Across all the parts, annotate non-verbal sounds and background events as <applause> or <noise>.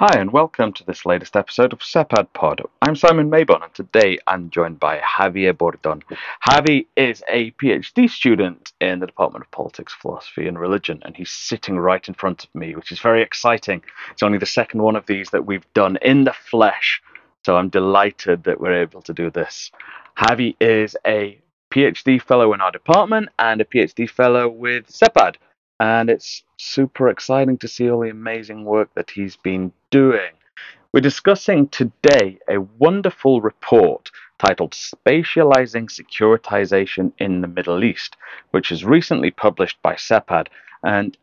Hi, and welcome to this latest episode of SEPAD Pod. I'm Simon Mabon, and today I'm joined by Javier Bordon. Javi is a PhD student in the Department of Politics, Philosophy, and Religion, and he's sitting right in front of me, which is very exciting. It's only the second one of these that we've done in the flesh, so I'm delighted that we're able to do this. Javi is a PhD fellow in our department and a PhD fellow with SEPAD and it's super exciting to see all the amazing work that he's been doing. We're discussing today a wonderful report titled Spatializing Securitization in the Middle East, which is recently published by SEPAD. and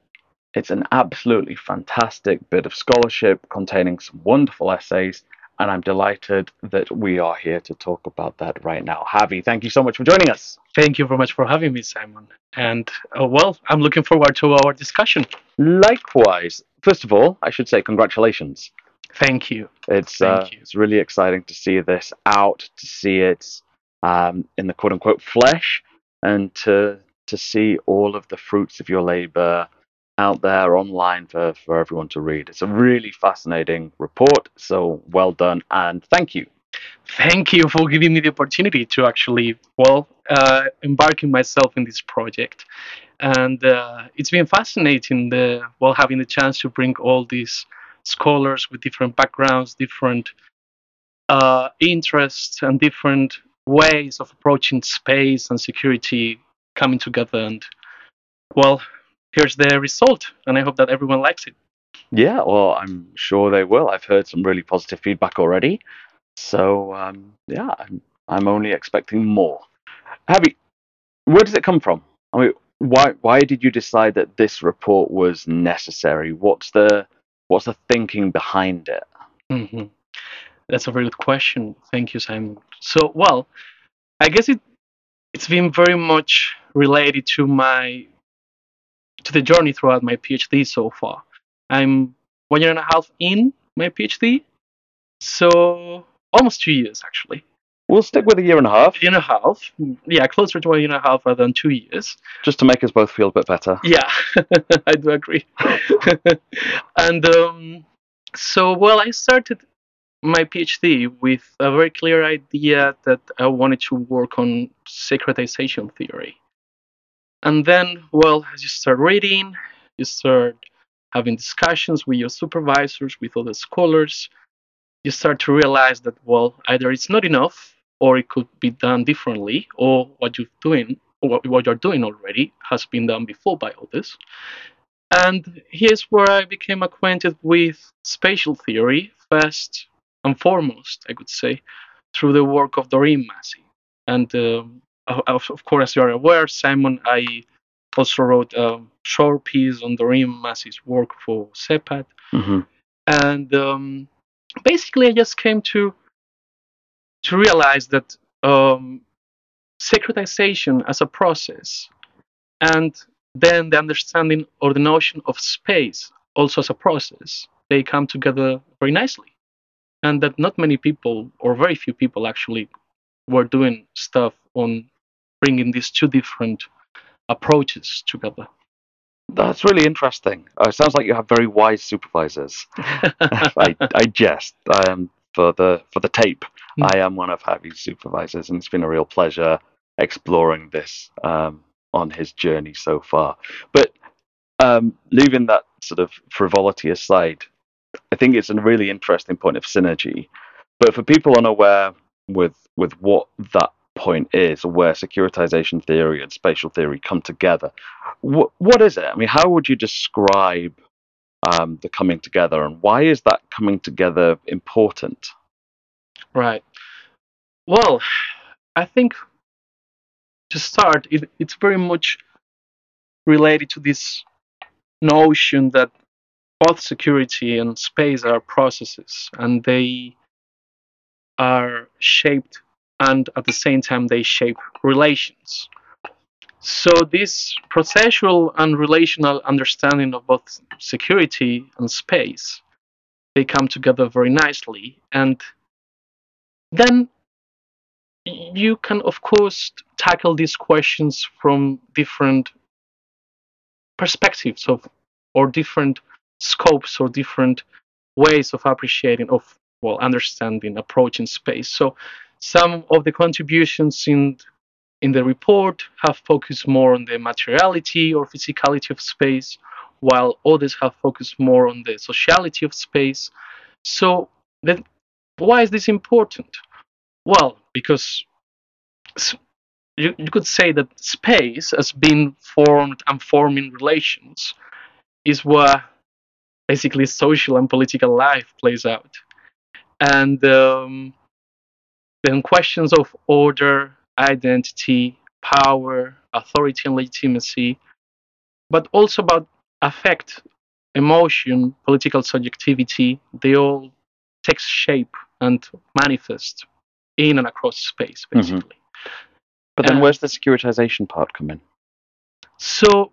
it's an absolutely fantastic bit of scholarship containing some wonderful essays and I'm delighted that we are here to talk about that right now. Javi, thank you so much for joining us. Thank you very much for having me, Simon. And uh, well, I'm looking forward to our discussion. Likewise. First of all, I should say congratulations. Thank you. It's Thank uh, you. it's really exciting to see this out, to see it um, in the quote unquote flesh, and to to see all of the fruits of your labor out there online for, for everyone to read. It's a really fascinating report, so well done and thank you. Thank you for giving me the opportunity to actually, well, uh, embarking myself in this project. And uh, it's been fascinating, the, well, having the chance to bring all these scholars with different backgrounds, different uh, interests, and different ways of approaching space and security coming together. And, well, here's the result, and I hope that everyone likes it. Yeah, well, I'm sure they will. I've heard some really positive feedback already. So, um, yeah, I'm, I'm only expecting more. Javi, where does it come from? I mean, why why did you decide that this report was necessary? What's the what's the thinking behind it? hmm That's a very good question. Thank you, Simon. So, well, I guess it it's been very much related to my to the journey throughout my PhD so far. I'm one year and a half in my PhD, so almost two years actually. We'll stick with a year and a half, A year and a half, yeah, closer to a year and a half rather than two years. just to make us both feel a bit better. Yeah, <laughs> I do agree. <laughs> and um, so, well, I started my PhD with a very clear idea that I wanted to work on securitization theory. And then, well, as you start reading, you start having discussions with your supervisors, with other scholars, you start to realize that, well, either it's not enough or it could be done differently, or what you're doing, what, you're doing already has been done before by others. And here's where I became acquainted with spatial theory, first and foremost, I could say, through the work of Doreen Massey. And um, of, of course, as you are aware, Simon, I also wrote a short piece on Doreen Massey's work for SEPAD. hmm And um, basically, I just came to to realize that um, securitization as a process and then the understanding or the notion of space also as a process they come together very nicely and that not many people or very few people actually were doing stuff on bringing these two different approaches together That's really interesting. Uh, it sounds like you have very wise supervisors. <laughs> I, I jest. Um, for the for the tape, Mm. I am one of Javi's supervisors, and it's been a real pleasure exploring this um, on his journey so far. But um, leaving that sort of frivolity aside, I think it's a really interesting point of synergy. But for people unaware with with what that point is, where securitization theory and spatial theory come together, what is it? I mean, how would you describe um, the coming together, and why is that coming together important? right well i think to start it, it's very much related to this notion that both security and space are processes and they are shaped and at the same time they shape relations so this processual and relational understanding of both security and space they come together very nicely and then you can of course tackle these questions from different perspectives of or different scopes or different ways of appreciating, of well, understanding, approaching space. So some of the contributions in in the report have focused more on the materiality or physicality of space, while others have focused more on the sociality of space. So then, why is this important? Well, because you, you could say that space as being formed and forming relations is where basically social and political life plays out. And um, then questions of order, identity, power, authority, and legitimacy, but also about affect, emotion, political subjectivity, they all take shape and manifest in and across space, basically. Mm-hmm. But then, uh, where's the securitization part come in? So,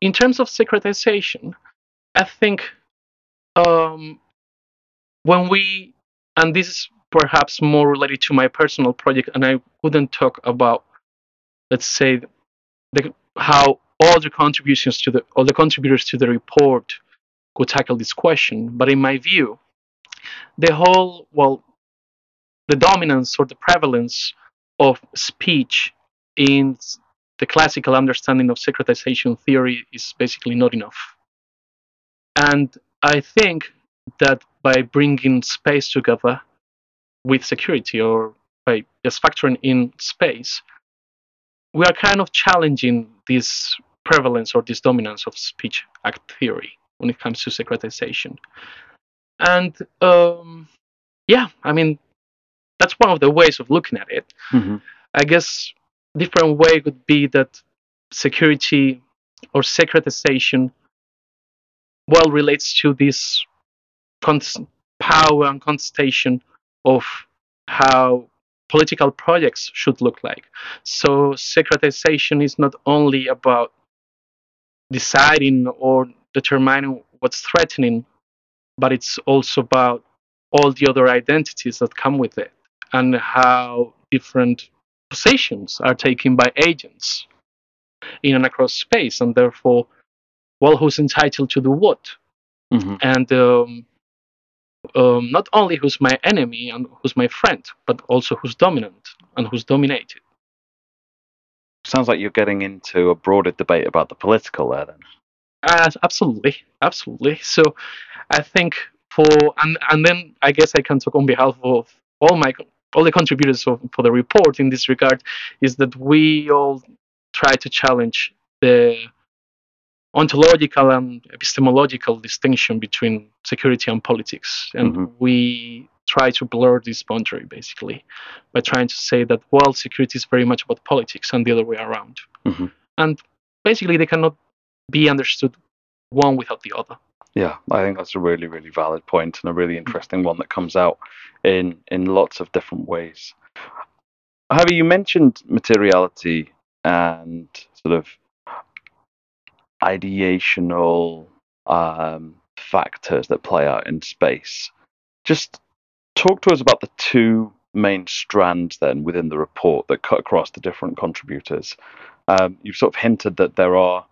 in terms of securitization, I think um, when we, and this is perhaps more related to my personal project, and I wouldn't talk about, let's say, the, how all the contributions to the all the contributors to the report could tackle this question. But in my view, the whole well, the dominance or the prevalence of speech in the classical understanding of securitization theory is basically not enough. And I think that by bringing space together with security or by just factoring in space, we are kind of challenging this prevalence or this dominance of speech act theory when it comes to securitization. And um, yeah, I mean, that's one of the ways of looking at it. Mm-hmm. I guess a different way would be that security or securitization well relates to this power and contestation of how political projects should look like. So securitization is not only about deciding or determining what's threatening, but it's also about all the other identities that come with it and how different positions are taken by agents in and across space, and therefore, well, who's entitled to do what? Mm-hmm. And um, um, not only who's my enemy and who's my friend, but also who's dominant and who's dominated. Sounds like you're getting into a broader debate about the political there, then. Uh, absolutely, absolutely. So, I think for and and then I guess I can talk on behalf of all my all the contributors for, for the report in this regard is that we all try to challenge the ontological and epistemological distinction between security and politics. And mm-hmm. we try to blur this boundary basically by trying to say that, well, security is very much about politics and the other way around. Mm-hmm. And basically, they cannot be understood one without the other. Yeah, I think that's a really, really valid point and a really interesting one that comes out in in lots of different ways. Javi, you mentioned materiality and sort of ideational um, factors that play out in space. Just talk to us about the two main strands then within the report that cut across the different contributors. Um, you've sort of hinted that there are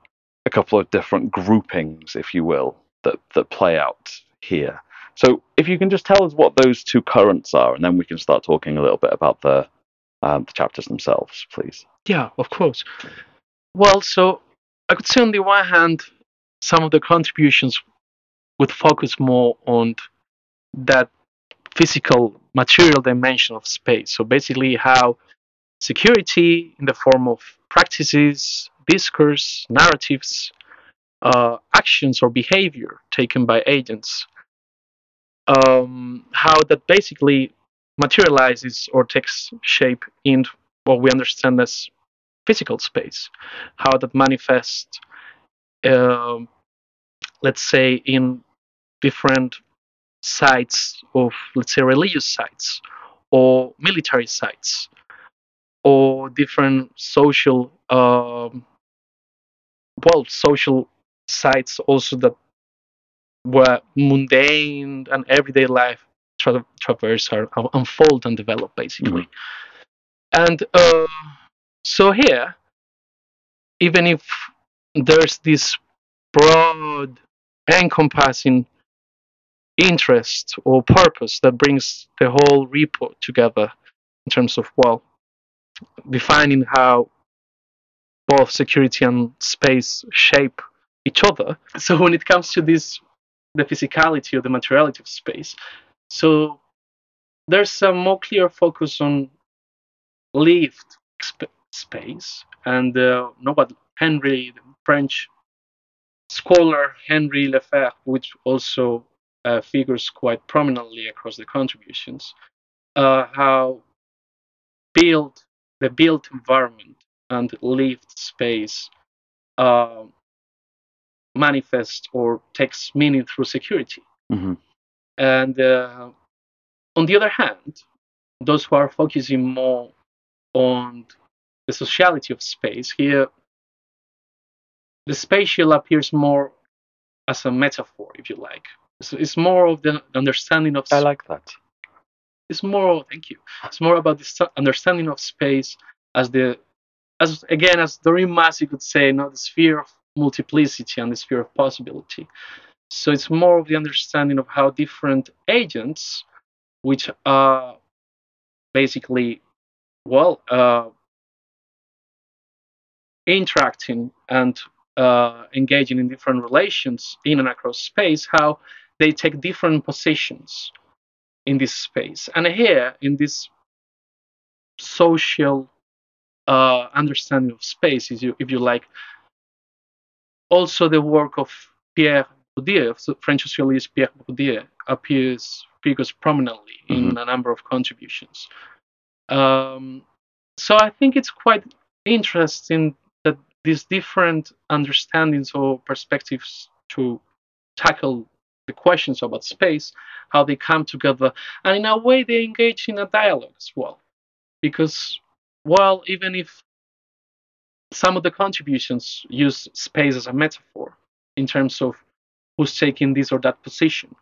a couple of different groupings, if you will, that that play out here. So if you can just tell us what those two currents are, and then we can start talking a little bit about the um, the chapters themselves, please. Yeah, of course. Well, so I could say on the one hand, some of the contributions would focus more on that physical material dimension of space. So basically, how security in the form of practices, discourse, narratives, uh, actions or behavior taken by agents, um, how that basically materializes or takes shape in what we understand as physical space, how that manifests, uh, let's say, in different sites of, let's say, religious sites or military sites or different social, um, well, social sites also that where mundane and everyday life tra- traverse or unfold and develop basically. Mm-hmm. And uh, so here, even if there's this broad encompassing interest or purpose that brings the whole report together in terms of well defining how both security and space shape each other. So when it comes to this, the physicality or the materiality of space, so there's a more clear focus on lived space, and uh, nobody Henri, the French scholar Henri Lefebvre, which also uh, figures quite prominently across the contributions, uh, how built the built environment and lived space uh, manifest or takes meaning through security. Mhm. And uh, on the other hand, those who are focusing more on the sociality of space, here the spatial appears more as a metaphor, if you like. So it's more of the understanding of I like that. it's more thank you it's more about the understanding of space as the as again as Doreen Massey could say know, the sphere of multiplicity and the sphere of possibility so it's more of the understanding of how different agents which are basically well uh, interacting and uh, engaging in different relations in and across space how they take different positions in this space. And here, in this social uh, understanding of space, if you, if you like, also the work of Pierre Bourdieu, French sociologist Pierre Bourdieu, appears figures prominently in a number of contributions. Um, so I think it's quite interesting these different understandings or perspectives to tackle the questions about space, how they come together, and in a way they engage in a dialogue as well. Because, well, even if some of the contributions use space as a metaphor in terms of who's taking this or that position,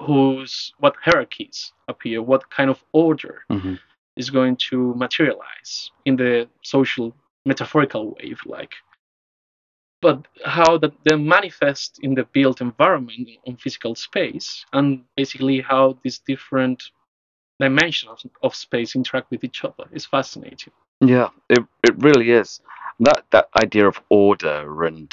who's what hierarchies appear, what kind of order Mhm. is going to materialize in the social metaphorical way, if you like. But how that they manifest in the built environment on physical space, and basically how these different dimensions of, of space interact with each other is fascinating. Yeah, it it really is. That that idea of order and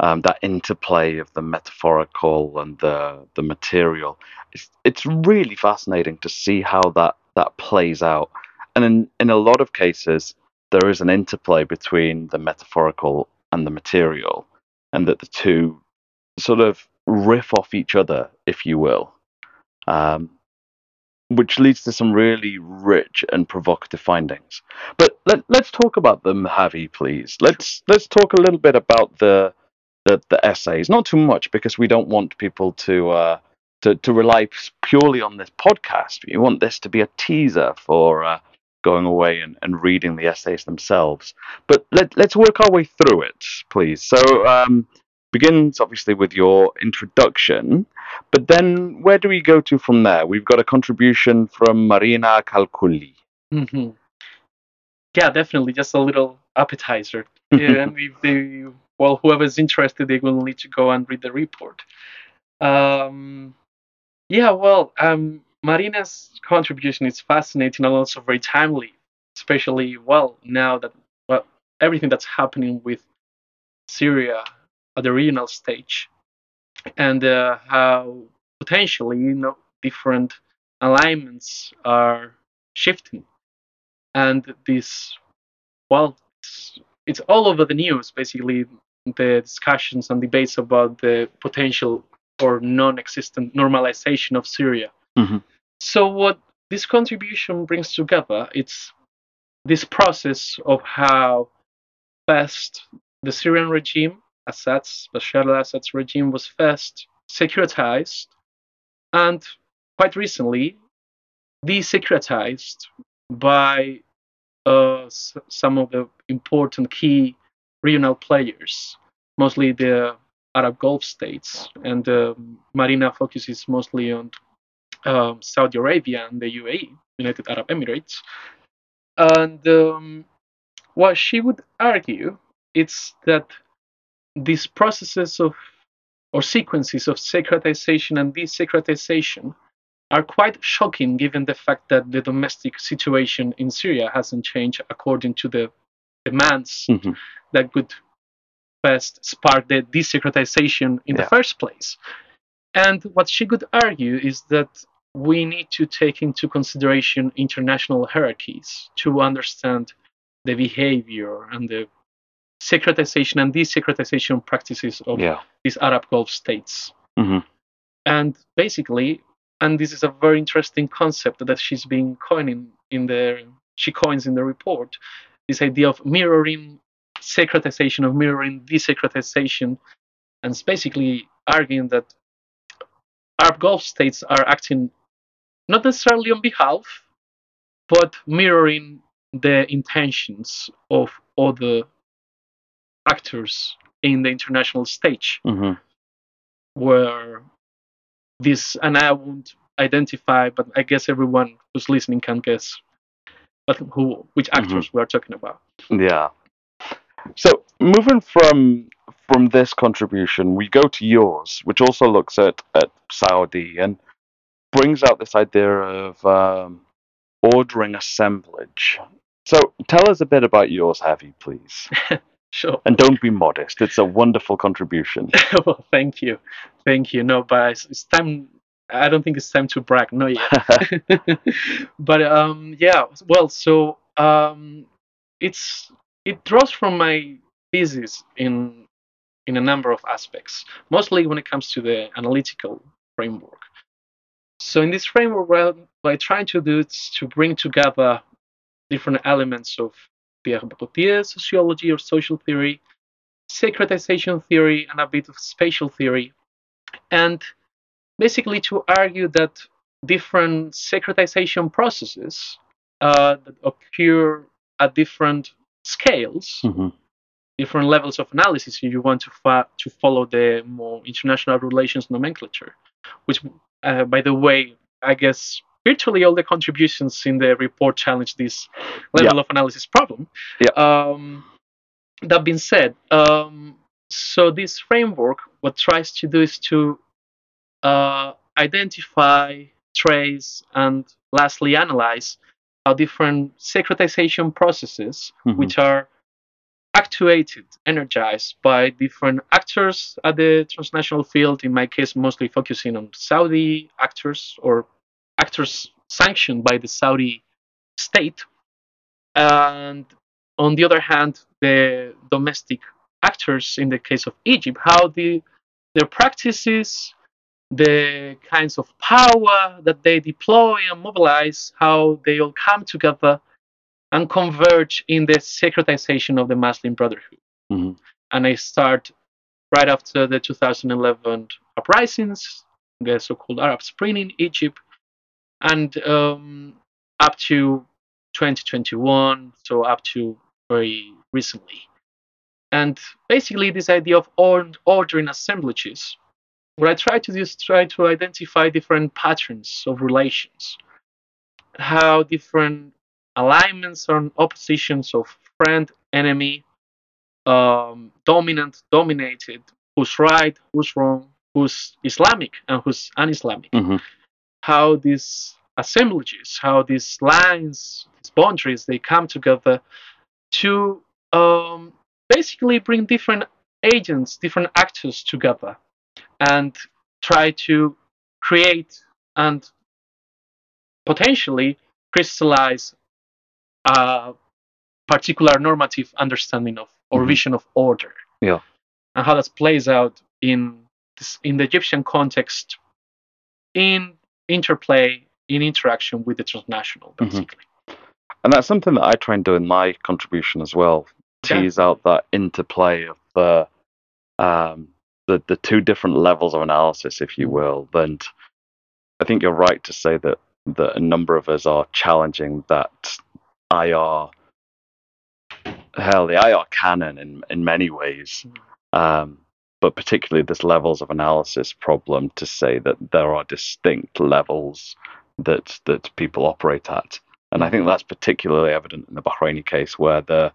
um, that interplay of the metaphorical and the the material. It's it's really fascinating to see how that that plays out. And in in a lot of cases, there is an interplay between the metaphorical and the material, and that the two sort of riff off each other, if you will. Um, which leads to some really rich and provocative findings. But let, let's talk about them, Javi, please. Let's let's talk a little bit about the the, the essays. Not too much because we don't want people to uh, to to rely purely on this podcast. We want this to be a teaser for uh, going away and, and reading the essays themselves. But let let's work our way through it, please. So um, begins obviously with your introduction, but then where do we go to from there? We've got a contribution from Marina Calculli. hmm Yeah, definitely. Just a little appetizer. Yeah, and if they, well, whoever's interested, they will need to go and read the report. Um, yeah, well, um, Marina's contribution is fascinating and also very timely, especially well now that well everything that's happening with Syria at the regional stage, and uh, how potentially you know different alignments are shifting, and this well it's, it's all over the news basically the discussions and debates about the potential or non-existent normalization of Syria. Mhm. So what this contribution brings together it's this process of how first the Syrian regime, Assad's Bashar al-Assad's regime was first securitized and quite recently desecuritized by uh, some of the important key regional players, mostly the Arab Gulf states, and um, Marina focuses mostly on um, Saudi Arabia and the UAE, United Arab Emirates. And um, what she would argue is that these processes of or sequences of securitization and desecuritization are quite shocking given the fact that the domestic situation in Syria hasn't changed according to the demands hmm that could best spark the desecuritization in Yeah. the first place. And what she could argue is that we need to take into consideration international hierarchies to understand the behavior and the securitization and desecuritization practices of Yeah. these Arab Gulf states. hmm And basically, and this is a very interesting concept that she's been coining in the she coins in the report, this idea of mirroring securitization, of mirroring desecuritization, and basically arguing that Arab Gulf states are acting not necessarily on behalf, but mirroring the intentions of other actors in the international stage hmm where this and I won't identify, but I guess everyone who's listening can guess but who which actors we are talking about. Yeah. So moving from from this contribution, we go to yours, which also looks at, at Saudi and brings out this idea of um, ordering assemblage. So tell us a bit about yours, Javi, please. <laughs> Sure. And don't be modest. It's a wonderful contribution. <laughs> well, thank you, thank you. No, but it's, it's time. I don't think it's time to brag. No, yet. <laughs> but um, yeah. Well, so um, it's it draws from my thesis in in a number of aspects, mostly when it comes to the analytical framework. So in this framework, what I try to do is to bring together different elements of Pierre Bourdieu's sociology or social theory, securitization theory, and a bit of spatial theory, and basically to argue that different securitization processes uh, that occur at different scales, Mhm. Different levels of analysis, if you want to fa- to follow the more international relations nomenclature, which, uh, by the way, I guess virtually all the contributions in the report challenge this level of analysis problem. Yeah. Um, that being said, um, so this framework, what tries to do is to uh, identify, trace, and lastly analyze how different securitization processes, Mhm. which are actuated, energized by different actors at the transnational field, in my case, mostly focusing on Saudi actors or actors sanctioned by the Saudi state. And on the other hand, the domestic actors, in the case of Egypt, how the their practices, the kinds of power that they deploy and mobilize, how they all come together and converge in the securitization of the Muslim Brotherhood. Mhm. And I start right after the 2011 uprisings, the so-called Arab Spring in Egypt, and um, up to 2021, so up to very recently. And basically, this idea of or- ordering assemblages, what I try to do is try to identify different patterns of relations, how different alignments and oppositions of friend, enemy, um, dominant, dominated, who's right, who's wrong, who's Islamic and who's un-Islamic. Mhm. How these assemblages, how these lines, these boundaries, they come together to um, basically bring different agents, different actors together, and try to create and potentially crystallize a particular normative understanding of or Mhm. vision of order. Yeah. And how that plays out in this, in the Egyptian context, in interplay, in interaction with the transnational, Mhm. basically. And that's something that I try and do in my contribution as well. Yeah. Tease out that interplay of the um, the the two different levels of analysis, if you will. And I think you're right to say that that a number of us are challenging that IR hell the IR canon in in many ways. Um, but particularly this levels of analysis problem to say that there are distinct levels that that people operate at. And I think that's particularly evident in the Bahraini case where the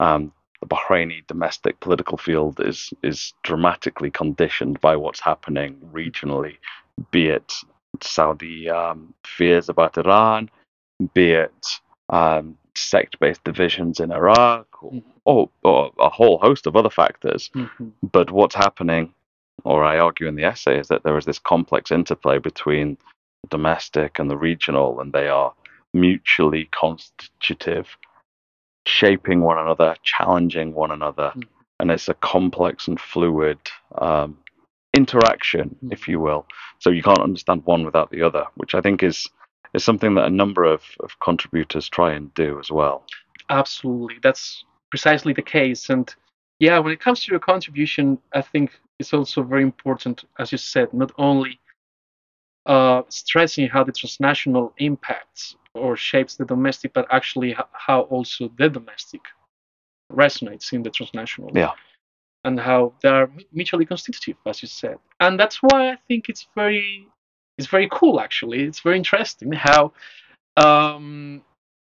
um, the Bahraini domestic political field is is dramatically conditioned by what's happening regionally, be it Saudi um, fears about Iran, be it um, sect-based divisions in Iraq, or, Mhm. or, or a whole host of other factors. Mhm. But what's happening, or I argue in the essay, is that there is this complex interplay between the domestic and the regional, and they are mutually constitutive, shaping one another, challenging one another, Mhm. and it's a complex and fluid um, interaction, if you will. So you can't understand one without the other, which I think is is something that a number of, of contributors try and do as well. Absolutely, that's precisely the case. And yeah, when it comes to your contribution, I think it's also very important, as you said, not only uh, stressing how the transnational impacts or shapes the domestic, but actually how also the domestic resonates in the transnational. Yeah. And how they are mutually constitutive, as you said. And that's why I think it's very, it's very cool. Actually, it's very interesting how um,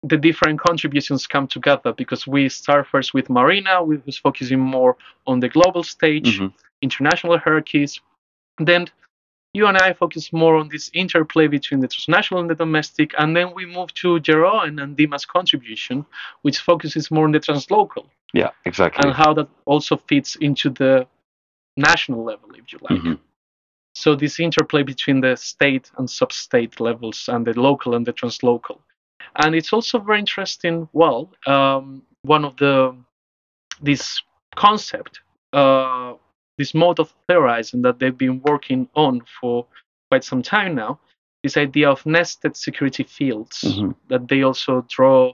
the different contributions come together because we start first with Marina, who- who's focusing more on the global stage, Mhm. international hierarchies. Then you and I focus more on this interplay between the transnational and the domestic, and then we move to Jeroen and Dima's contribution, which focuses more on the translocal Yeah, exactly. and how that also fits into the national level, if you like. Mhm. So this interplay between the state and sub-state levels and the local and the translocal. And it's also very interesting. Well, um, one of the this concept, uh, this mode of theorizing that they've been working on for quite some time now, this idea of nested security fields Mhm. that they also draw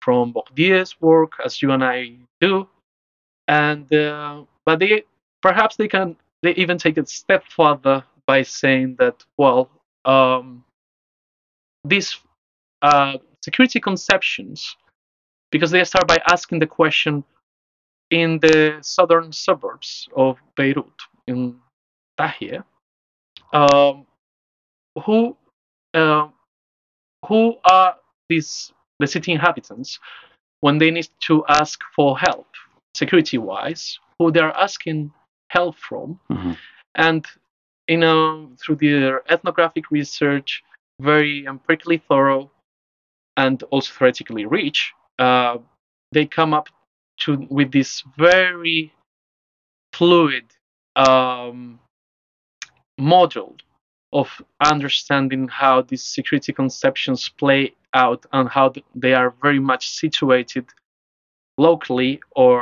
from Bourdieu's work, as you and I do, and uh, but they perhaps they can they even take it step further by saying that well um, these uh, security conceptions because they start by asking the question in the southern suburbs of Beirut in Dahiyeh um, who uh, who are these the city inhabitants when they need to ask for help security wise who they are asking help from Mhm. and you know through their ethnographic research very empirically thorough and also theoretically rich uh, they come up to with this very fluid um, model of understanding how these security conceptions play out and how they are very much situated locally or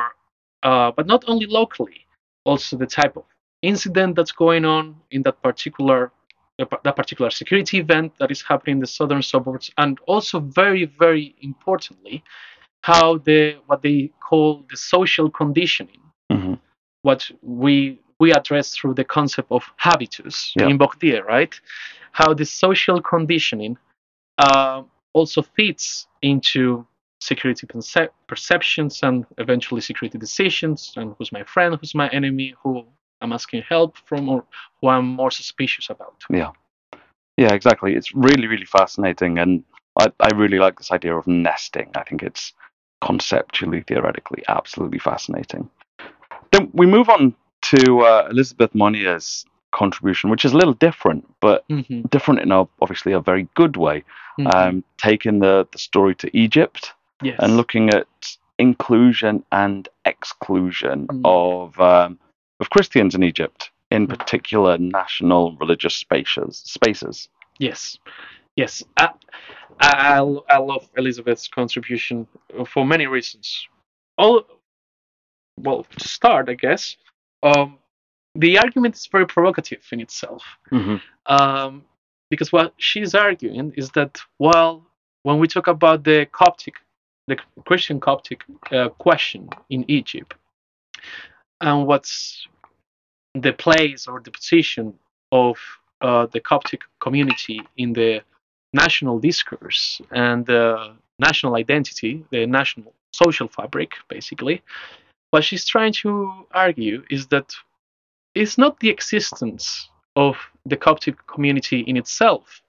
uh, but not only locally also the type of incident that's going on in that particular that particular security event that is happening in the southern suburbs and also very very importantly how the what they call the social conditioning Mhm. what we we address through the concept of habitus Yeah. in Bourdieu, right? How the social conditioning uh, also fits into security percep- perceptions and eventually security decisions. And who's my friend? Who's my enemy? Who I'm asking help from, or who I'm more suspicious about? Yeah, yeah exactly. It's really, really fascinating, and I, I really like this idea of nesting. I think it's conceptually, theoretically, absolutely fascinating. Then we move on to uh, Elizabeth Monier's contribution, which is a little different, but Mhm, different in a obviously a very good way. mhm. Um, taking the, the story to Egypt yes. and looking at inclusion and exclusion Mm. of um, of Christians in Egypt, in Mm. particular national religious spaces. Spaces. Yes, yes. I, I, I love Elizabeth's contribution for many reasons. All, well, to start, I guess, um, the argument is very provocative in itself. Mm-hmm. Um, because what she's arguing is that, well, when we talk about the Coptic, the Christian Coptic uh, question in Egypt, and what's the place or the position of uh, the Coptic community in the national discourse and the national identity, the national social fabric, basically, what she's trying to argue is that it's not the existence of the Coptic community in itself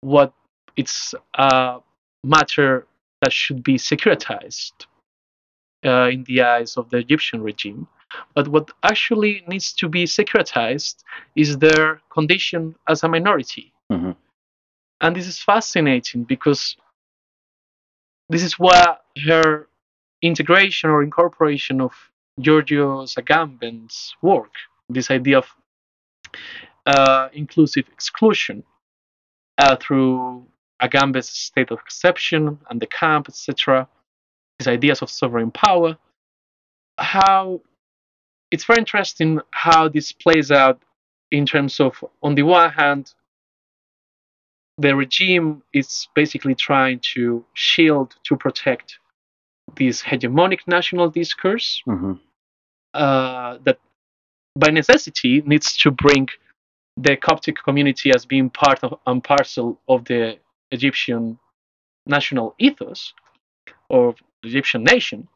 what it's a matter that should be securitized uh, in the eyes of the Egyptian regime. But what actually needs to be securitized is their condition as a minority. Mhm. And this is fascinating because this is where her integration or incorporation of Giorgio Agamben's work, this idea of uh, inclusive exclusion uh, through Agamben's state of exception and the camp, etc., these ideas of sovereign power, how it's very interesting how this plays out in terms of, on the one hand, the regime is basically trying to shield, to protect this hegemonic national discourse hmm uh, that by necessity needs to bring the Coptic community as being part of and parcel of the Egyptian national ethos or the Egyptian nation.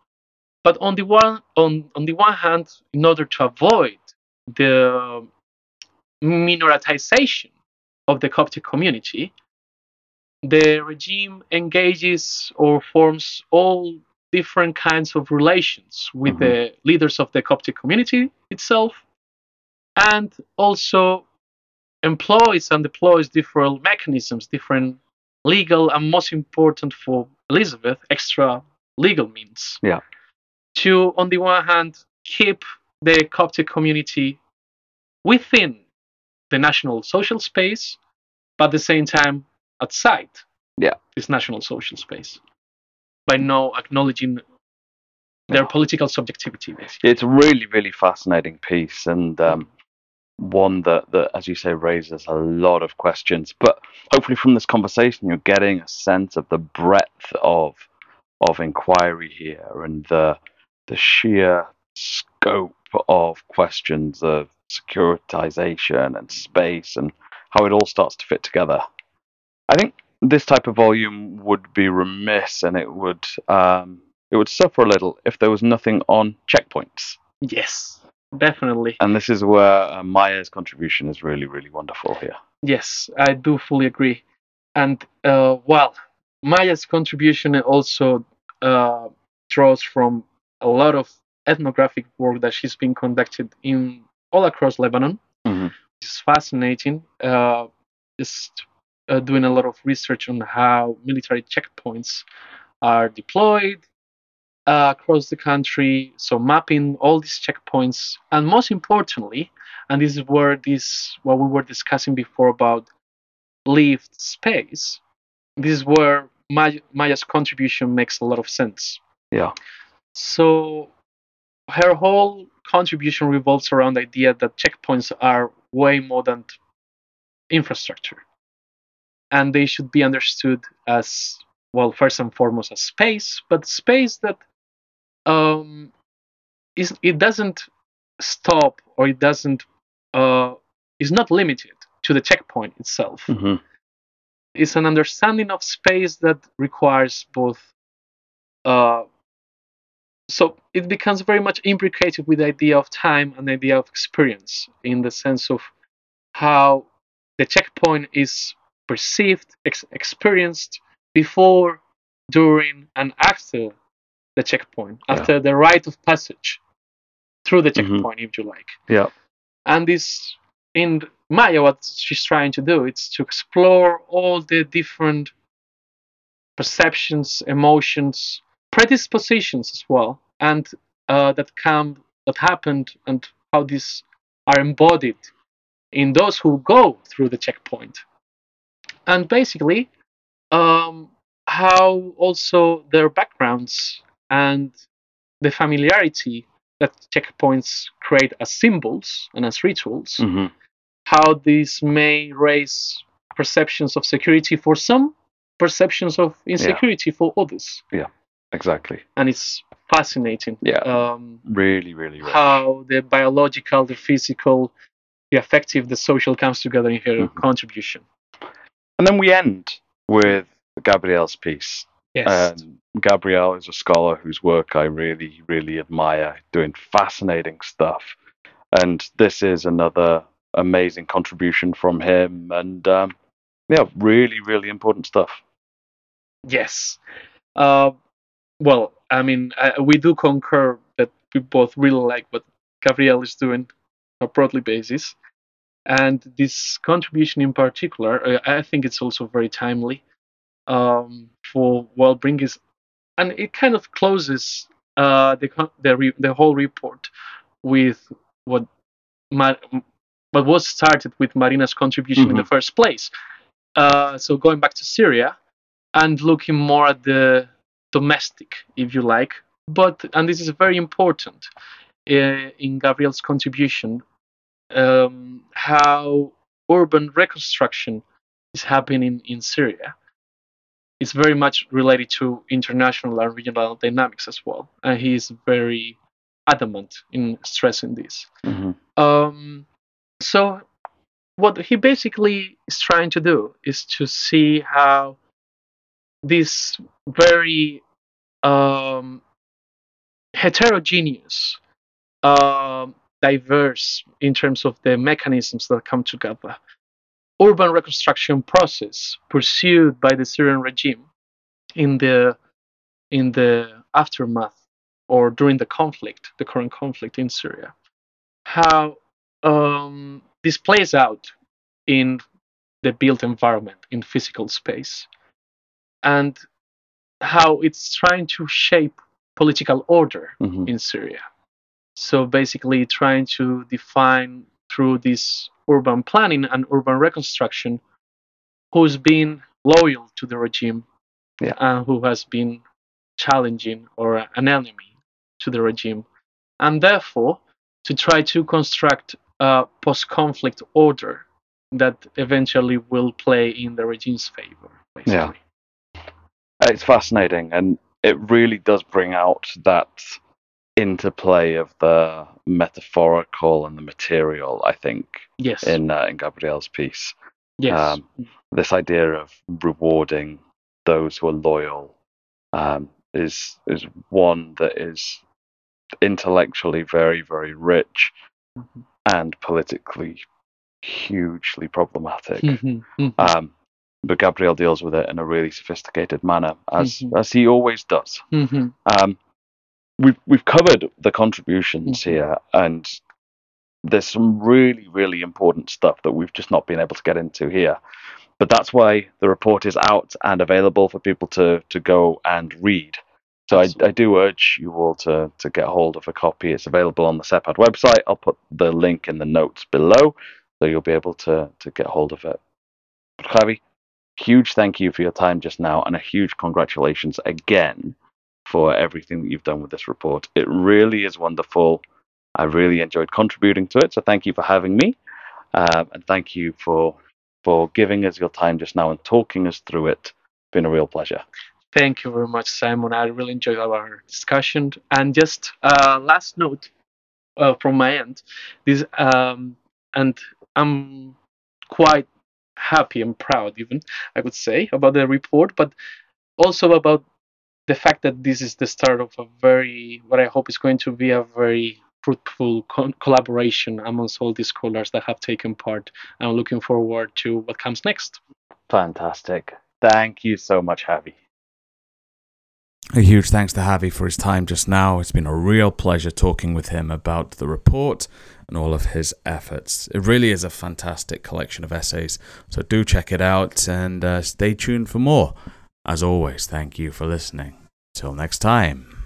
But on the one on, on the one hand, in order to avoid the minoritization of the Coptic community, the regime engages or forms all different kinds of relations with Mhm. the leaders of the Coptic community itself, and also employs and deploys different mechanisms, different legal and most important for Elizabeth, extra legal means. Yeah. To, on the one hand, keep the Coptic community within the national social space, but at the same time outside Yeah. this national social space by no acknowledging their Yeah. political subjectivity, basically. It's a really, really fascinating piece and um, one that, that, as you say, raises a lot of questions. But hopefully, from this conversation, you're getting a sense of the breadth of of inquiry here and the the sheer scope of questions of securitization and space and how it all starts to fit together. I think this type of volume would be remiss and it would um, it would suffer a little if there was nothing on checkpoints. Yes, definitely. And this is where uh, Maya's contribution is really, really wonderful here. Yes, I do fully agree. And uh, well, Maya's contribution also uh, draws from a lot of ethnographic work that she's been conducted in all across Lebanon. Mhm. It's fascinating. Uh, just uh, doing a lot of research on how military checkpoints are deployed uh, across the country. So mapping all these checkpoints, and most importantly, and this is where this what we were discussing before about lived space. This is where Maya, Maya's contribution makes a lot of sense. Yeah. So her whole contribution revolves around the idea that checkpoints are way more than infrastructure. And they should be understood as, well, first and foremost, as space, but space that um, is, it doesn't stop or it doesn't, uh, is not limited to the checkpoint itself. hmm It's an understanding of space that requires both uh, so it becomes very much imbricated with the idea of time and the idea of experience in the sense of how the checkpoint is perceived, ex- experienced before, during, and after the checkpoint, Yeah. after the rite of passage through the Mhm. checkpoint, if you like. Yeah. And this, in Maya, what she's trying to do, it's to explore all the different perceptions, emotions, predispositions as well, and uh, that come that happened, and how these are embodied in those who go through the checkpoint, and basically um, how also their backgrounds and the familiarity that checkpoints create as symbols and as rituals, hmm how these may raise perceptions of security for some, perceptions of insecurity for others, Yeah, Exactly. and it's fascinating. Yeah. Um, Really, really rich. how the biological, the physical, the affective, the social comes together in her Mhm. contribution. And then we end with Gabrielle's piece. Yes. Um, Gabrielle is a scholar whose work I really, really admire, doing fascinating stuff. And this is another amazing contribution from him. And um, yeah, really, really important stuff. Yes. Uh, well, I mean, uh, we do concur that we both really like what Gabriel is doing on a broadly basis. And this contribution in particular, uh, I think it's also very timely um, for well bringing, and it kind of closes uh, the the re- the whole report with what Mar- what was started with Marina's contribution in the first place. Uh, so going back to Syria and looking more at the domestic, if you like, but and this is very important uh, in Gabriel's contribution, um, how urban reconstruction is happening in Syria. It's very much related to international and regional dynamics as well, and he is very adamant in stressing this. Mhm. Um, so, what he basically is trying to do is to see how this very um, heterogeneous, um, diverse in terms of the mechanisms that come together, urban reconstruction process pursued by the Syrian regime in the in the aftermath or during the conflict, the current conflict in Syria, how um, this plays out in the built environment, in physical space, and how it's trying to shape political order Mhm. in Syria. So basically, trying to define through this urban planning and urban reconstruction who's been loyal to the regime Yeah. and who has been challenging or an enemy to the regime. And therefore, to try to construct a post conflict order that eventually will play in the regime's favor. Basically. Yeah. It's fascinating, and it really does bring out that interplay of the metaphorical and the material. I think Yes. in uh, in Gabriel's piece, yes. um, this idea of rewarding those who are loyal um, is is one that is intellectually very very rich Mhm. and politically hugely problematic. Mhm, mhm. Um, but Gabriel deals with it in a really sophisticated manner, as Mhm. as he always does. Mhm. Um, we've we've covered the contributions Mhm. here, and there's some really really important stuff that we've just not been able to get into here. But that's why the report is out and available for people to to go and read. So I, I do urge you all to to get hold of a copy. It's available on the SEPAD website. I'll put the link in the notes below, so you'll be able to to get hold of it. But Javi, huge thank you for your time just now, and a huge congratulations again for everything that you've done with this report. It really is wonderful. I really enjoyed contributing to it, so thank you for having me, um, and thank you for for giving us your time just now and talking us through it. It's been a real pleasure. Thank you very much, Simon. I really enjoyed our discussion. And just uh, last note uh, from my end, this um, and I'm quite happy and proud, even I would say, about the report, but also about the fact that this is the start of a very, what I hope is going to be a very fruitful co- collaboration amongst all these scholars that have taken part. I'm looking forward to what comes next. Fantastic. Thank you so much, Javi. A huge thanks to Javi for his time just now. It's been a real pleasure talking with him about the report and all of his efforts. It really is a fantastic collection of essays, so do check it out and uh, stay tuned for more. As always, thank you for listening. Till next time.